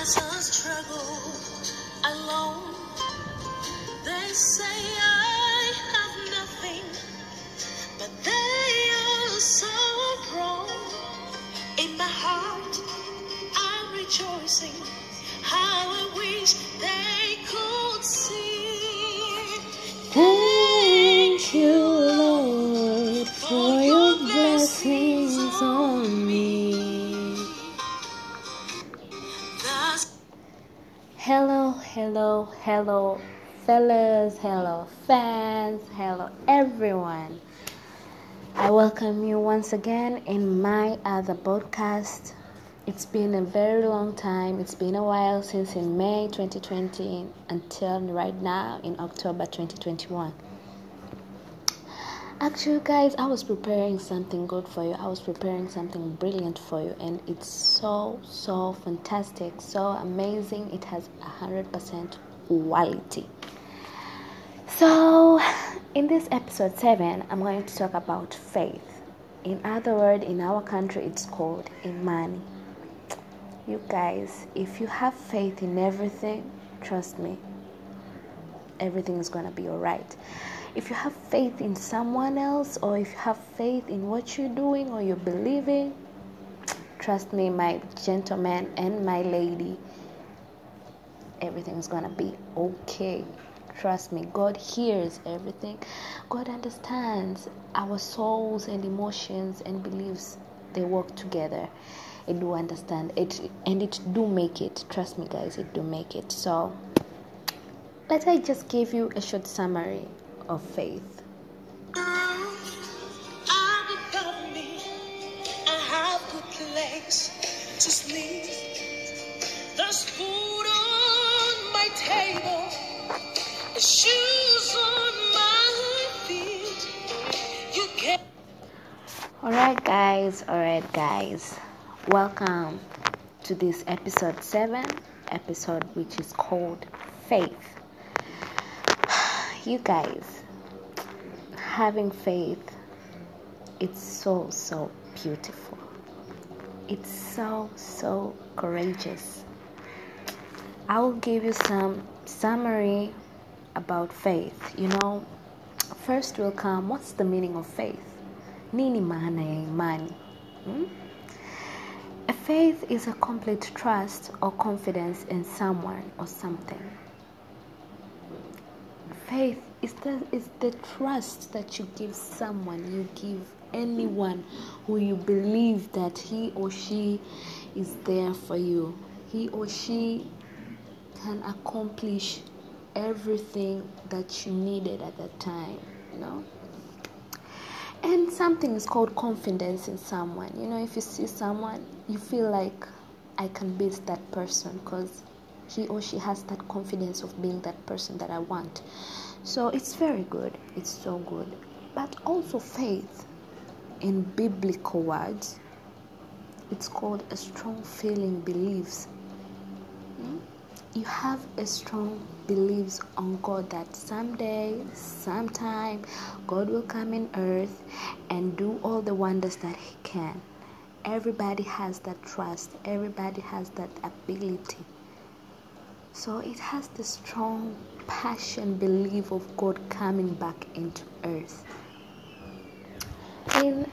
As I struggle alone, they say Hello, hello, hello, fellas, hello, fans, hello, everyone. I welcome you once again in my other podcast. It's been a very long time. It's been a while since in May 2020 until right now in October 2021. Actually, guys, I was preparing something good for you. I was preparing something brilliant for you, and it's so, so fantastic, so amazing. It has 100% quality. So, in this episode 7, I'm going to talk about faith. In other words, in our country, it's called imani. You guys, if you have faith in everything, trust me, everything is going to be all right. If you have faith in someone else, or if you have faith in what you're doing or you're believing, trust me, my gentleman and my lady, everything is going to be okay. Trust me, God hears everything. God understands our souls and emotions and beliefs. They work together. It do understand it, and it do make it. Trust me, guys, it do make it. So, let I just give you a short summary of faith. I'm above me. I have good place to sleep. There's food on my table, shoes on my feet. You can All right, guys. All right, guys. Welcome to this episode 7, episode which is called Faith. You guys, having faith, it's so, so beautiful. It's so, so courageous. I will give you some summary about faith. You know, first will come what's the meaning of faith? Nini maana ya? Hmm? A faith is a complete trust or confidence in someone or something. Faith is the, is the trust that you give someone, you give anyone who you believe that he or she is there for you. He or she can accomplish everything that you needed at that time, you know? And something is called confidence in someone. You know, if you see someone, you feel like I can beat that person because he or she has that confidence of being that person that I want. So it's very good. It's so good. But also faith in biblical words, it's called a strong feeling beliefs. Hmm? You have a strong beliefs on God that someday, sometime, God will come in earth and do all the wonders that He can. Everybody has that trust, everybody has that ability. So it has the strong passion belief of God coming back into earth. In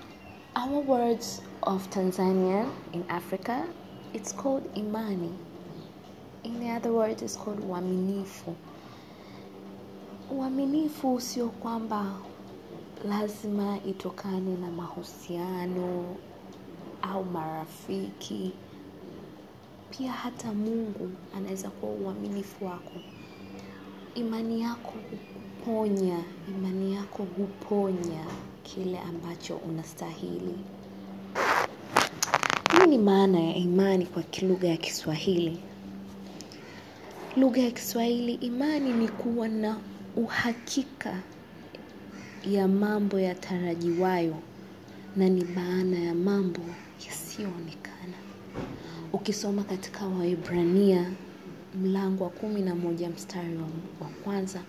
our words of Tanzania in Africa, it's called imani. In the other words, it's called uaminifu. Uaminifu sio kwamba lazima itokane na mahusiano au marafiki. Pia hata Mungu anaweza kuwa uaminifu wako. Imani yako huponya, imani yako huponya kile ambacho unastahili. hii ni maana ya imani kwa lugha ya Kiswahili? Lugha ya Kiswahili, imani ni kuwa na uhakika ya mambo yatarajiwayo na ni maana ya mambo yasiyoonekana. Ukisoma katika Waebrania mlango wa kumi na moja mstari wa, wa kwanza,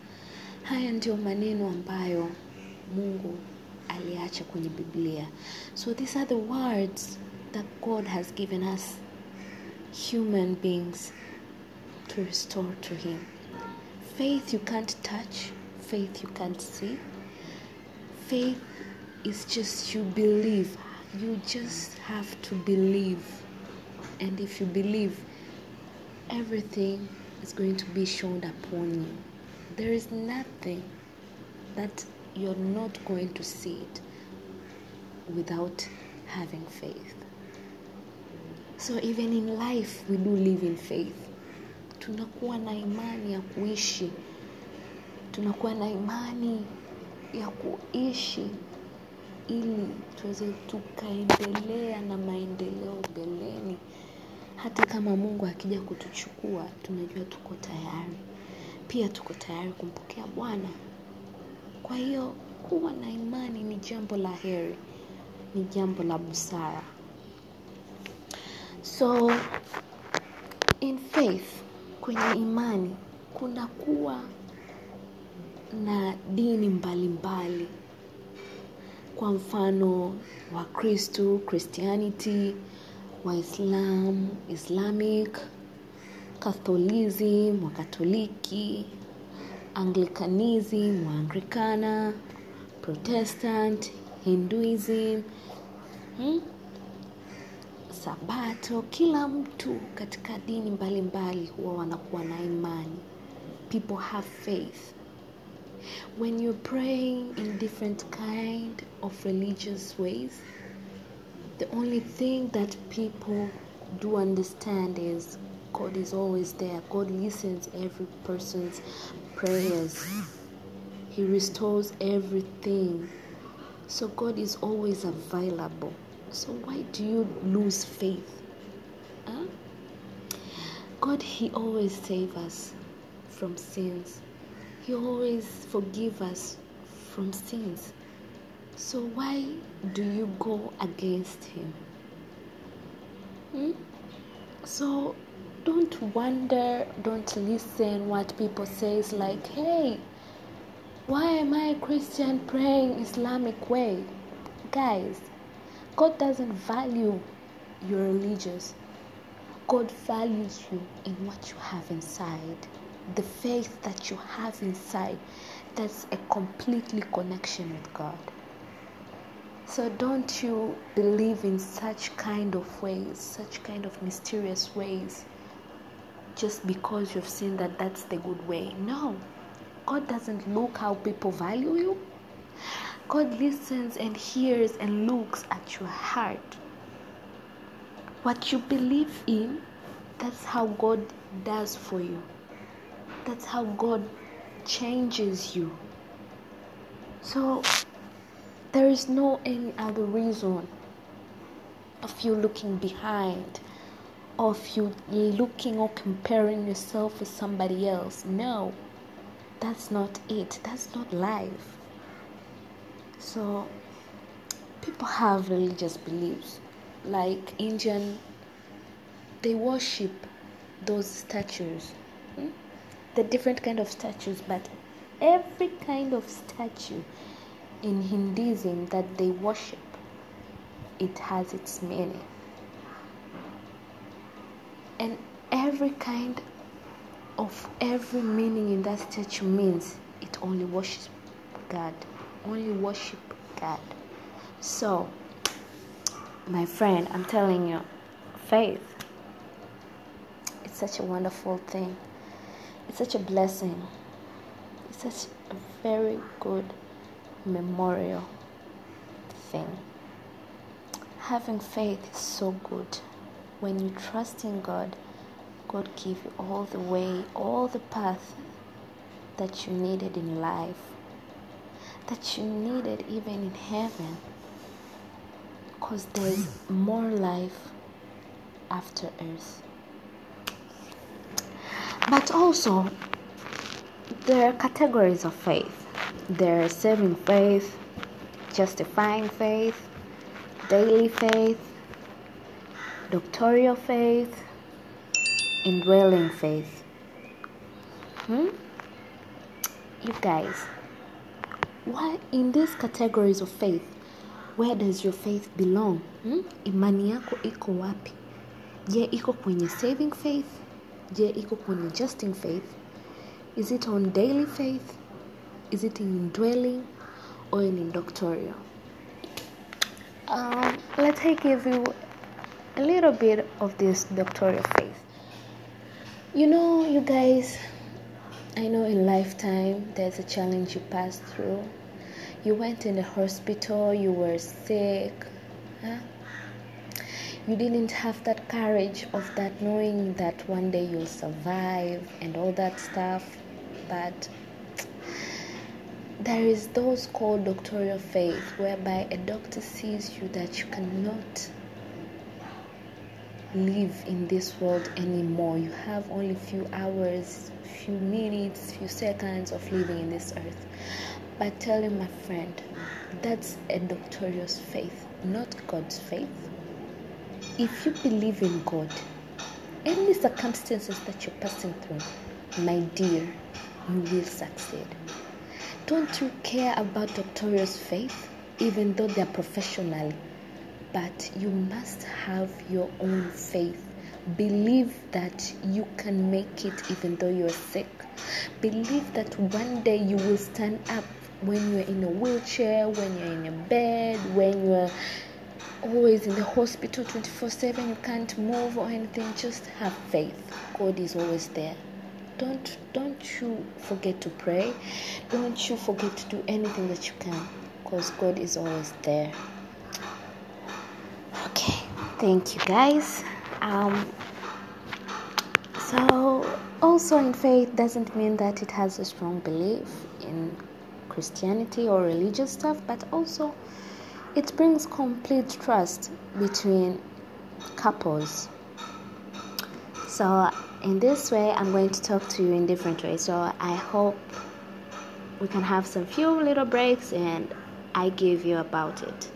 haya ndio maneno ambayo Mungu aliacha kwenye Biblia. So these are the words that God has given us human beings to restore to Him. Faith you can't touch, faith you can't see. Faith is just you believe. You just have to believe. And if you believe, everything is going to be shown upon you. There is nothing that you're not going to see it without having faith. So even in life we do live in faith. Tunakuwa na imani ya kuishi. Tunakuwa na imani ya kuishi ili tuweze tukaendelea na maendeleo mbeleni. Hata kama Mungu akija kutuchukua, tunajua tuko tayari. Pia tuko tayari kumpokea Bwana. Kwa hiyo kuwa na imani ni jambo la heri, ni jambo la busara. So in faith, kwenye imani kuna kuwa na dini mbalimbali mbali. Kwa mfano wakristu Christianity, Waislam, Islamic, Catholicism, Wakatoliki, Anglicanism, Waanglikana, Protestant, Hinduism, hmm? Sabato, kila mtu katika dini mbalimbali huwa wanakuwa na imani. People have faith. When you're praying in different kind of religious ways, the only thing that people do understand is God is always there. God listens every person's prayers. He restores everything. So God is always available. So why do you lose faith? Huh? God, He always save us from sins. He always forgive us from sins. So why do you go against Him? Hmm? So don't wonder, don't listen what people says like, hey, why am I a Christian praying Islamic way? Guys, God doesn't value your religious. God values you in what you have inside. The faith that you have inside, that's a completely connection with God. So don't you believe in such kind of ways, such kind of mysterious ways, just because you've seen that that's the good way. No, God doesn't look how people value you. God listens and hears and looks at your heart. What you believe in, that's how God does for you. That's how God changes you. So there is no any other reason of you looking behind, of you looking or comparing yourself with somebody else. No, that's not it. That's not life. So people have religious beliefs. Like Indian, they worship those statues. hmm? The different kind of statues, but every kind of statue in Hinduism that they worship, it has its meaning. And every kind of every meaning in that statue means it only worships God, only worship God. So, my friend, I'm telling you, faith, it's such a wonderful thing. It's such a blessing. It's such a very good memorial thing. Having faith is so good. When you trust in God, God give you all the way, all the path that you needed in life, that you needed even in heaven. Because there's more life after earth. But also, there are categories of faith. There are saving faith, justifying faith, daily faith, doctorial faith, indwelling faith. Hmm? You guys, why in these categories of faith, where does your faith belong? Hmm? Imani yako iko wapi? je iko kwenye saving faith je iko kwenye justing faith is it on daily faith is it in indwelling or in doctorial um, let me give you a little bit of this doctorial faith. You know, you guys, I know in lifetime there's a challenge you passed through. You went in the hospital, you were sick. Huh? You didn't have that courage of that knowing that one day you'll survive and all that stuff. But there is those called doctorial faith whereby a doctor sees you that you cannot live in this world anymore. You have only few hours few minutes few seconds of living in this earth. But tell you my friend that's a doctorious faith not god's faith. If you believe in god any circumstances that you're passing through my dear you will succeed don't you care about doctors' faith even though they're professional but you must have your own faith. Believe that you can make it even though you're sick. Believe that one day you will stand up when you're in a wheelchair, when you're in a bed, when you're always in the hospital 24 7, you can't move or anything. Just have faith. God is always there. Don't don't you forget to pray. Don't you forget to do anything that you can because God is always there. Okay, thank you guys. Um, so, also in faith doesn't mean that it has a strong belief in Christianity or religious stuff, but also it brings complete trust between couples. So, in this way, I'm going to talk to you in different ways. So, I hope we can have some few little breaks and I give you about it.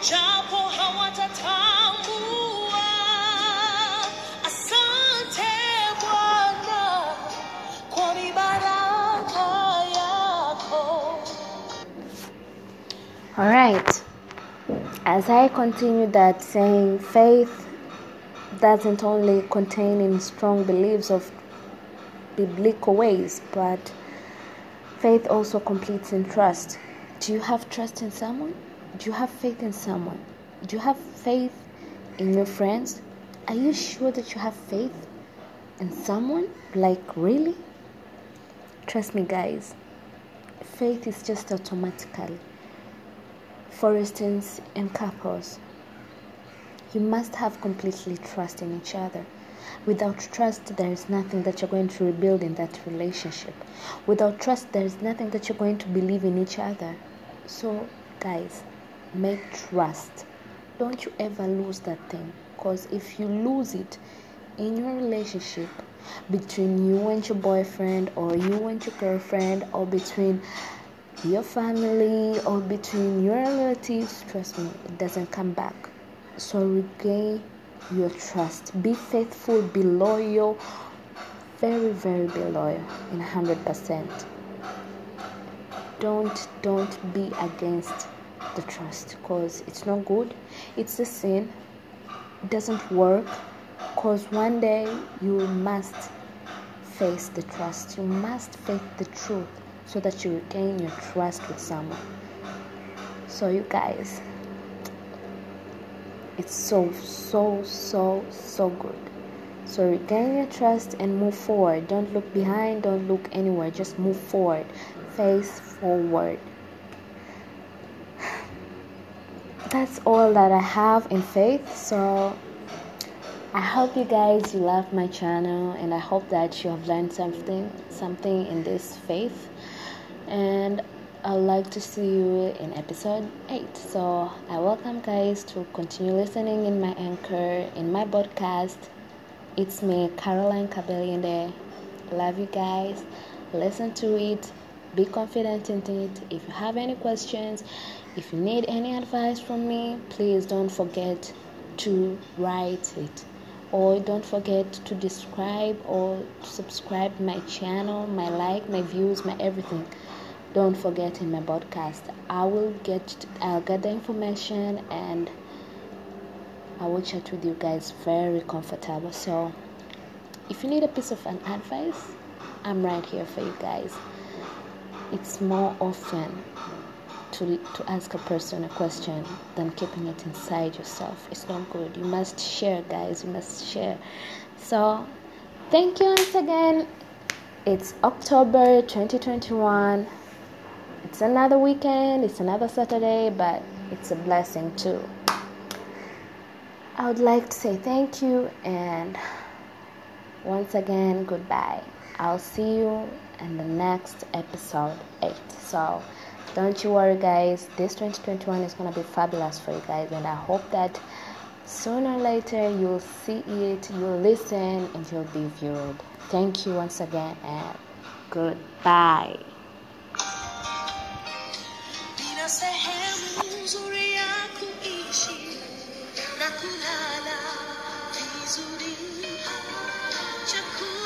Japo hawatatambua. Asante Bwana kwa yako. All right. As I continue that saying, faith doesn't only contain in strong beliefs of biblical ways, but faith also completes in trust. Do you have trust in someone? Do you have faith in someone? Do you have faith in your friends? Are you sure that you have faith in someone? Like, really? Trust me, guys. Faith is just automatically. For instance, in couples, you must have completely trust in each other. Without trust, there is nothing that you're going to rebuild in that relationship. Without trust, there is nothing that you're going to believe in each other. So, guys, make trust. Don't you ever lose that thing. Because if you lose it in your relationship, between you and your boyfriend, or you and your girlfriend, or between your family, or between your relatives, trust me, it doesn't come back. So regain your trust. Be faithful, be loyal, very, very be loyal in 100%. Don't don't be against the trust because it's not good. It's a sin. It doesn't work because one day you must face the trust. You must face the truth so that you regain your trust with someone. So you guys, it's so so so so good. So regain your trust and move forward. Don't look behind, don't look anywhere. Just move forward. Face forward. That's all that I have in faith. So I hope you guys you love my channel and I hope that you have learned something something in this faith. and I'd like to see you in episode 8. So I welcome guys to continue listening in my anchor, in my podcast. It's me, Caroline Kabeliende. Love you guys. Listen to it. Be confident in it. If you have any questions, if you need any advice from me, please don't forget to write it. Or don't forget to describe or subscribe my channel my like my views my everything. Don't forget in my podcast. I will get i'll get the information and i will chat with you guys very comfortable. So if you need a piece of an advice i'm right here for you guys. It's more often to, to ask a person a question than keeping it inside yourself. It's not good. You must share, guys. You must share. So, thank you once again. It's October 2021. It's another weekend, it's another Saturday, but it's a blessing too. I would like to say thank you and once again, goodbye. I'll see you in the next episode 8. So, don't you worry guys. This 2021 is going to be fabulous for you guys and i hope that sooner or later you'll see it you'll listen and you'll be viewed. Thank you once again and goodbye. Na kulala vizuri chakula